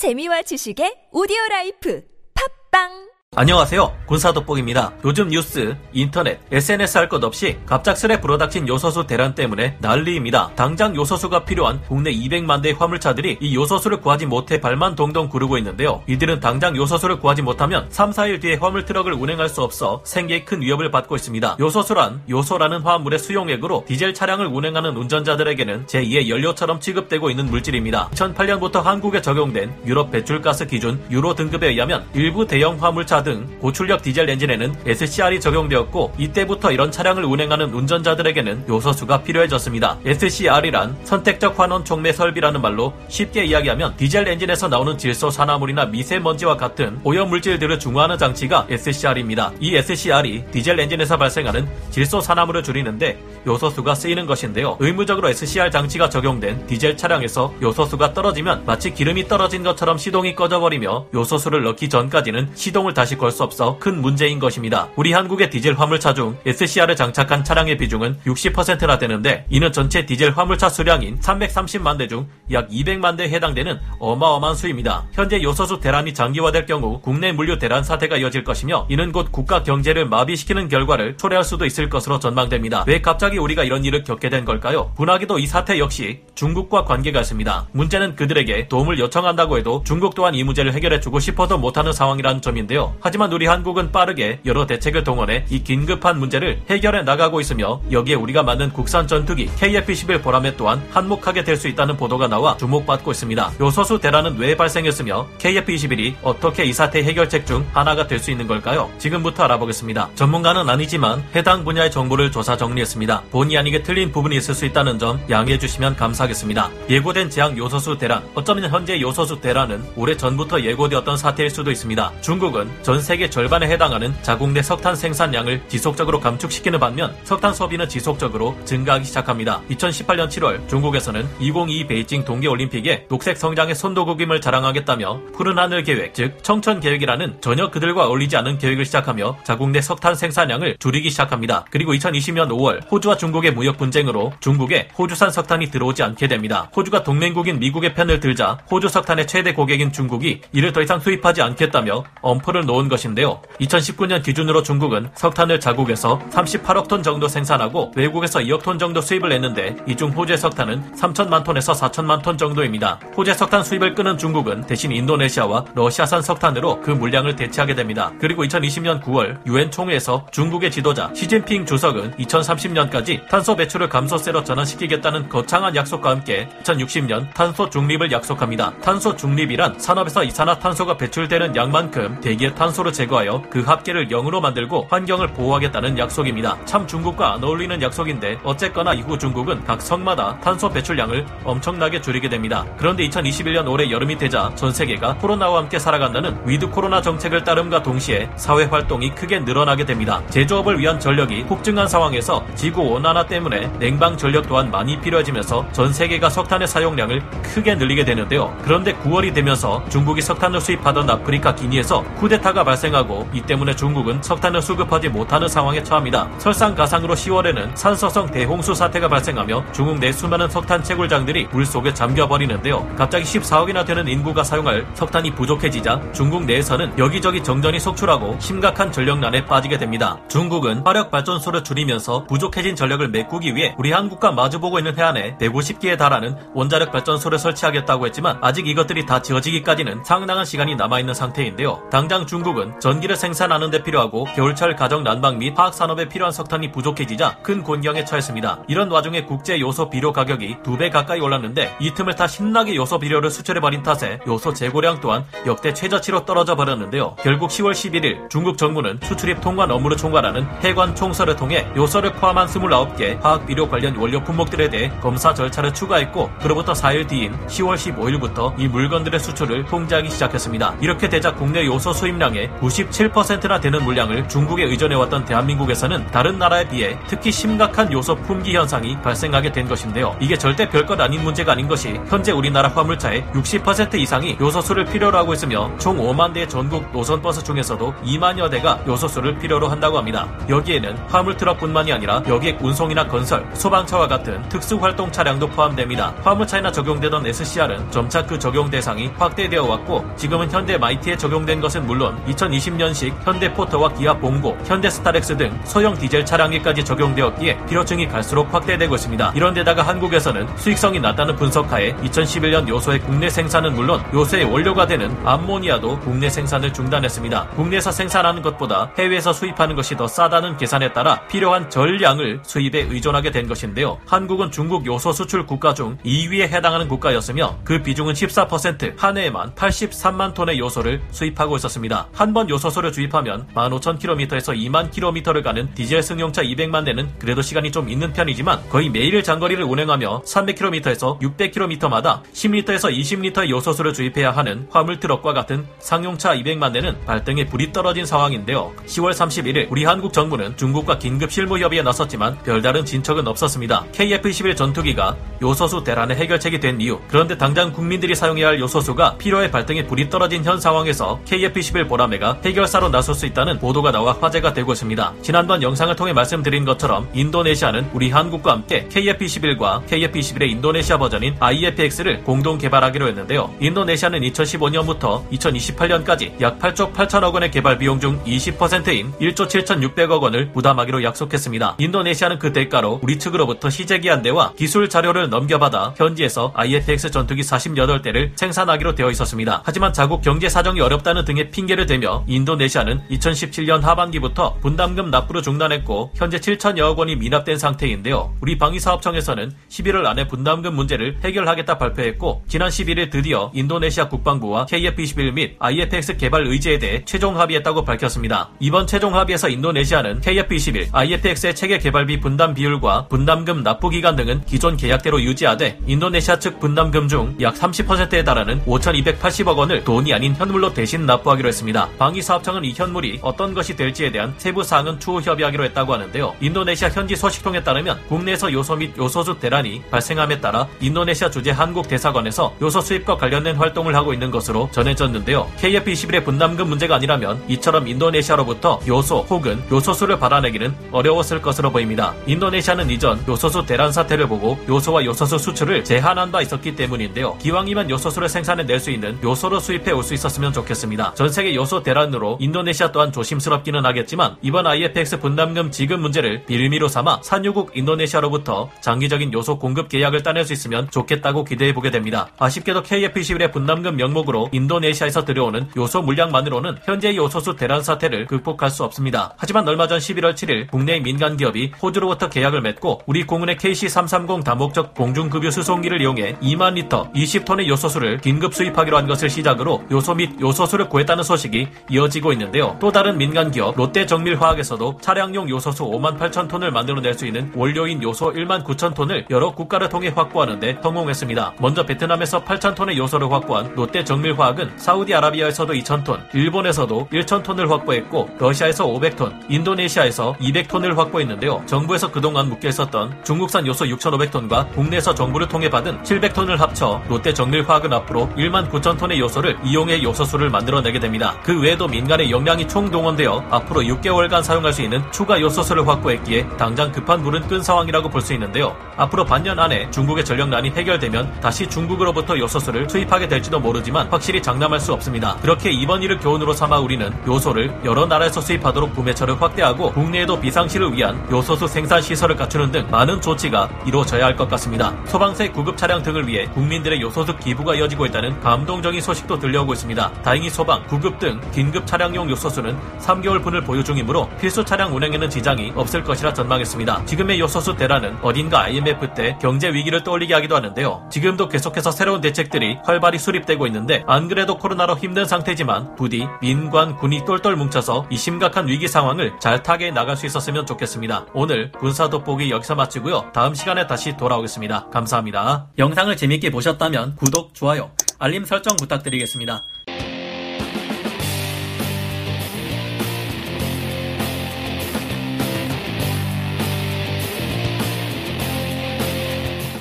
재미와 지식의 오디오 라이프. 팟빵 안녕하세요. 군사돋보기입니다. 요즘 뉴스, 인터넷, SNS 할 것 없이 갑작스레 불어닥친 요소수 대란 때문에 난리입니다. 당장 요소수가 필요한 국내 200만 대의 화물차들이 이 요소수를 구하지 못해 발만 동동 구르고 있는데요. 이들은 당장 요소수를 구하지 못하면 3, 4일 뒤에 화물 트럭을 운행할 수 없어 생계에 큰 위협을 받고 있습니다. 요소수란 요소라는 화합물의 수용액으로 디젤 차량을 운행하는 운전자들에게는 제2의 연료처럼 취급되고 있는 물질입니다. 2008년부터 한국에 적용된 유럽 배출가스 기준 유로 등급에 의하면 일부 대형 화물차 등 고출력 디젤 엔진에는 SCR이 적용되었고 이때부터 이런 차량을 운행하는 운전자들에게는 요소수가 필요해졌습니다. SCR이란 선택적 환원 촉매 설비라는 말로 쉽게 이야기하면 디젤 엔진에서 나오는 질소 산화물이나 미세먼지와 같은 오염 물질들을 중화하는 장치가 SCR입니다. 이 SCR이 디젤 엔진에서 발생하는 질소 산화물을 줄이는데 요소수가 쓰이는 것인데요. 의무적으로 SCR 장치가 적용된 디젤 차량에서 요소수가 떨어지면 마치 기름이 떨어진 것처럼 시동이 꺼져버리며 요소수를 넣기 전까지는 시동을 다시 다시 걸 수 없어 큰 문제인 것입니다. 우리 한국의 디젤 화물차 중 SCR을 장착한 차량의 비중은 60%나 되는데 이는 전체 디젤 화물차 수량인 330만 대 중 약 200만 대에 해당되는 어마어마한 수입니다. 현재 요소수 대란이 장기화될 경우 국내 물류 대란 사태가 이어질 것이며 이는 곧 국가 경제를 마비시키는 결과를 초래할 수도 있을 것으로 전망됩니다. 왜 갑자기 우리가 이런 일을 겪게 된 걸까요? 분하기도 이 사태 역시 중국과 관계가 있습니다. 문제는 그들에게 도움을 요청한다고 해도 중국 또한 이 문제를 해결해주고 싶어도 못하는 상황이라는 점인데요. 하지만 우리 한국은 빠르게 여러 대책을 동원해 이 긴급한 문제를 해결해 나가고 있으며 여기에 우리가 만든 국산 전투기 KF-21 보람에 또한 한몫하게 될 수 있다는 보도가 나와 주목받고 있습니다. 요소수 대란은 왜 발생했으며 KF-21이 어떻게 이 사태 해결책 중 하나가 될 수 있는 걸까요? 지금부터 알아보겠습니다. 전문가는 아니지만 해당 분야의 정보를 조사 정리했습니다. 본의 아니게 틀린 부분이 있을 수 있다는 점 양해해 주시면 감사하겠습니다. 예고된 재앙 요소수 대란 어쩌면 현재 요소수 대란은 오래 전부터 예고되었던 사태일 수도 있습니다. 중국은 전 세계 절반에 해당하는 자국 내 석탄 생산량을 지속적으로 감축시키는 반면 석탄 소비는 지속적으로 증가하기 시작합니다. 2018년 7월 중국에서는 2022 베이징 동계올림픽에 녹색 성장의 선도국임을 자랑하겠다며 푸른 하늘 계획, 즉 청천 계획이라는 전혀 그들과 어울리지 않은 계획을 시작하며 자국 내 석탄 생산량을 줄이기 시작합니다. 그리고 2020년 5월 호주와 중국의 무역 분쟁으로 중국에 호주산 석탄이 들어오지 않게 됩니다. 호주가 동맹국인 미국의 편을 들자 호주 석탄의 최대 고객인 중국이 이를 더 이상 수입하지 않겠다며 엄포를 놓은 것인데요. 2019년 기준으로 중국은 석탄을 자국에서 38억 톤 정도 생산하고 외국에서 2억 톤 정도 수입을 했는데 이중 호주의 석탄은 3천만 톤에서 4천만 톤 정도입니다. 호주의 석탄 수입을 끊은 중국은 대신 인도네시아와 러시아산 석탄으로 그 물량을 대체하게 됩니다. 그리고 2020년 9월 유엔 총회에서 중국의 지도자 시진핑 주석은 2030년까지 탄소 배출을 감소세로 전환시키겠다는 거창한 약속과 함께 2060년 탄소 중립을 약속합니다. 탄소 중립이란 산업에서 이산화탄소가 배출되는 양만큼 대기의 탄소 를 제거하여 그 합계를 0으로 만들고 환경을 보호하겠다는 약속입니다. 참 중국과 안 어울리는 약속인데 어쨌거나 이후 중국은 각 성마다 탄소 배출량을 엄청나게 줄이게 됩니다. 그런데 2021년 올해 여름이 되자 전 세계가 코로나와 함께 살아간다는 위드 코로나 정책을 따름과 동시에 사회 활동이 크게 늘어나게 됩니다. 제조업을 위한 전력이 폭증한 상황에서 지구 온난화 때문에 냉방 전력 또한 많이 필요해지면서 전 세계가 석탄의 사용량을 크게 늘리게 되는데요. 그런데 9월이 되면서 중국이 석탄을 수입하던 아프리카 기니에서 쿠데타 사태가 발생하고 이 때문에 중국은 석탄을 수급하지 못하는 상황에 처합니다. 설상가상으로 10월에는 산소성 대홍수 사태가 발생하며 중국 내 수많은 석탄 채굴장들이 물속에 잠겨버리는데요. 갑자기 14억이나 되는 인구가 사용할 석탄이 부족해지자 중국 내에서는 여기저기 정전이 속출하고 심각한 전력난에 빠지게 됩니다. 중국은 화력 발전소를 줄이면서 부족해진 전력을 메꾸기 위해 우리 한국과 마주보고 있는 해안에 150개에 달하는 원자력 발전소를 설치하겠다고 했지만 아직 이것들이 다 지어지기까지는 상당한 시간이 남아있는 상태인데요. 당장 중국 중국은 전기를 생산하는 데 필요하고 겨울철 가정 난방 및 화학 산업에 필요한 석탄이 부족해지자 큰 곤경에 처했습니다. 이런 와중에 국제 요소 비료 가격이 두 배 가까이 올랐는데 이 틈을 타 신나게 요소 비료를 수출해 버린 탓에 요소 재고량 또한 역대 최저치로 떨어져 버렸는데요. 결국 10월 11일 중국 정부는 수출입 통관 업무를 총괄하는 해관 총서를 통해 요소를 포함한 29개 화학 비료 관련 원료 품목들에 대해 검사 절차를 추가했고 그로부터 4일 뒤인 10월 15일부터 이 물건들의 수출을 통제하기 시작했습니다. 이렇게 되자 국내 요소 수입량에 물량의 97%나 되는 물량을 중국에 의존해왔던 대한민국에서는 다른 나라에 비해 특히 심각한 요소 품귀 현상이 발생하게 된 것인데요. 이게 절대 별것 아닌 문제가 아닌 것이 현재 우리나라 화물차의 60% 이상이 요소수를 필요로 하고 있으며 총 5만 대의 전국 노선 버스 중에서도 2만여 대가 요소수를 필요로 한다고 합니다. 여기에는 화물 트럭뿐만이 아니라 여객 운송이나 건설, 소방차와 같은 특수 활동 차량도 포함됩니다. 화물차에나 적용되던 SCR은 점차 그 적용 대상이 확대되어 왔고 지금은 현대 마이티에 적용된 것은 물론 2020년식 현대 포터와 기아 봉고, 현대 스타렉스 등 소형 디젤 차량에까지 적용되었기에 필요층이 갈수록 확대되고 있습니다. 이런데다가 한국에서는 수익성이 낮다는 분석하에 2011년 요소의 국내 생산은 물론 요소의 원료가 되는 암모니아도 국내 생산을 중단했습니다. 국내에서 생산하는 것보다 해외에서 수입하는 것이 더 싸다는 계산에 따라 필요한 전량을 수입에 의존하게 된 것인데요. 한국은 중국 요소 수출 국가 중 2위에 해당하는 국가였으며 그 비중은 14%한 해에만 83만 톤의 요소를 수입하고 있었습니다. 한 번 요소소를 주입하면 15,000km에서 2만 km를 가는 디젤 승용차 200만 대는 그래도 시간이 좀 있는 편이지만 거의 매일 장거리를 운행하며 300km에서 600km마다 10리터에서 20리터의 요소수를 주입해야 하는 화물 트럭과 같은 상용차 200만 대는 발등에 불이 떨어진 상황인데요. 10월 31일 우리 한국 정부는 중국과 긴급 실무 협의에 나섰지만 별다른 진척은 없었습니다. KF-21 전투기가 요소수 대란의 해결책이 된 이유 그런데 당장 국민들이 사용해야 할 요소수가 필요해 발등에 불이 떨어진 현 상황에서 KF-21 보라 매가 해결사로 나설 수 있다는 보도가 나와 화제가 되고 있습니다. 지난번 영상을 통해 말씀드린 것처럼 인도네시아는 우리 한국과 함께 KF-21과 KF-21의 인도네시아 버전인 IFX를 공동 개발하기로 했는데요. 인도네시아는 2015년부터 2028년까지 약 8조 8천억 원의 개발 비용 중 20%인 1조 7,600억 원을 부담하기로 약속했습니다. 인도네시아는 그 대가로 우리 측으로부터 시제기 한 대와 기술 자료를 넘겨받아 현지에서 IFX 전투기 48대를 생산하기로 되어 있었습니다. 하지만 자국 경제 사정이 어렵다는 등의 핑계를 대며 인도네시아는 2017년 하반기부터 분담금 납부를 중단했고 현재 7천여억 원이 미납된 상태인데요. 우리 방위사업청에서는 11월 안에 분담금 문제를 해결하겠다 발표했고 지난 11일 드디어 인도네시아 국방부와 KF-21 및 IFX 개발 의지에 대해 최종 합의했다고 밝혔습니다. 이번 최종 합의에서 인도네시아는 KF-21, IFX의 체계 개발비 분담 비율과 분담금 납부 기간 등은 기존 계약대로 유지하되 인도네시아 측 분담금 중 약 30%에 달하는 5,280억 원을 돈이 아닌 현물로 대신 납부하기로 했습니다. 방위사업청은 이 현물이 어떤 것이 될지에 대한 세부 사항은 추후 협의하기로 했다고 하는데요. 인도네시아 현지 소식통에 따르면 국내에서 요소 및 요소수 대란이 발생함에 따라 인도네시아 주재 한국 대사관에서 요소 수입과 관련된 활동을 하고 있는 것으로 전해졌는데요. KF-21의 분담금 문제가 아니라면 이처럼 인도네시아로부터 요소 혹은 요소수를 받아내기는 어려웠을 것으로 보입니다. 인도네시아는 이전 요소수 대란 사태를 보고 요소와 요소수 수출을 제한한 바 있었기 때문인데요. 기왕이면 요소수를 생산해낼 수 있는 요소로 수입해 올 수 있었으면 좋겠습니다. 전 세계 요소 대란으로 인도네시아 또한 조심스럽기는 하겠지만 이번 IFX 분담금 지급 문제를 빌미로 삼아 산유국 인도네시아로부터 장기적인 요소 공급 계약을 따낼 수 있으면 좋겠다고 기대해 보게 됩니다. 아쉽게도 KF-21의 분담금 명목으로 인도네시아에서 들여오는 요소 물량만으로는 현재의 요소수 대란 사태를 극복할 수 없습니다. 하지만 얼마 전 11월 7일 국내 민간 기업이 호주로부터 계약을 맺고 우리 공군의 KC-330 다목적 공중급유 수송기를 이용해 2만 리터 20톤의 요소수를 긴급 수입하기로 한 것을 시작으로 요소 및 요소수를 구했다는 소식이 이어지고 있는데요. 또 다른 민간 기업 롯데정밀화학에서도 차량용 요소수 5만 8천 톤을 만들어낼 수 있는 원료인 요소 1만 9천 톤을 여러 국가를 통해 확보하는데 성공했습니다. 먼저 베트남에서 8천 톤의 요소를 확보한 롯데정밀화학은 사우디아라비아에서도 2천 톤, 일본에서도 1천 톤을 확보했고 러시아에서 500톤, 인도네시아에서 200톤을 확보했는데요. 정부에서 그동안 묶여 있었던 중국산 요소 6,500톤과 국내에서 정부를 통해 받은 700톤을 합쳐 롯데정밀화학은 앞으로 1만 9천 톤의 요소를 이용해 요소수를 만들어내게 됩니다. 그 외에도 민간의 역량이 총동원되어 앞으로 6개월간 사용할 수 있는 추가 요소수를 확보했기에 당장 급한 물은 끈 상황이라고 볼 수 있는데요. 앞으로 반년 안에 중국의 전력난이 해결되면 다시 중국으로부터 요소수를 수입하게 될지도 모르지만 확실히 장담할 수 없습니다. 그렇게 이번 일을 교훈으로 삼아 우리는 요소를 여러 나라에서 수입하도록 구매처를 확대하고 국내에도 비상시를 위한 요소수 생산 시설을 갖추는 등 많은 조치가 이루어져야 할 것 같습니다. 소방서의 구급 차량 등을 위해 국민들의 요소수 기부가 이어지고 있다는 감동적인 소식도 들려오고 있습니다. 다행히 소방, 구급 등 긴급 차량용 요소수는 3개월 분을 보유 중이므로 필수 차량 운행에는 지장이 없을 것이라 전망했습니다. 지금의 요소수 대란은 어딘가 IMF 때 경제 위기를 떠올리게 하기도 하는데요. 지금도 계속해서 새로운 대책들이 활발히 수립되고 있는데 안 그래도 코로나로 힘든 상태지만 부디 민관 군이 똘똘 뭉쳐서 이 심각한 위기 상황을 잘 타게 나갈 수 있었으면 좋겠습니다. 오늘 군사 돋보기 여기서 마치고요. 다음 시간에 다시 돌아오겠습니다. 감사합니다. 영상을 재밌게 보셨다면 구독, 좋아요, 알림 설정 부탁드리겠습니다.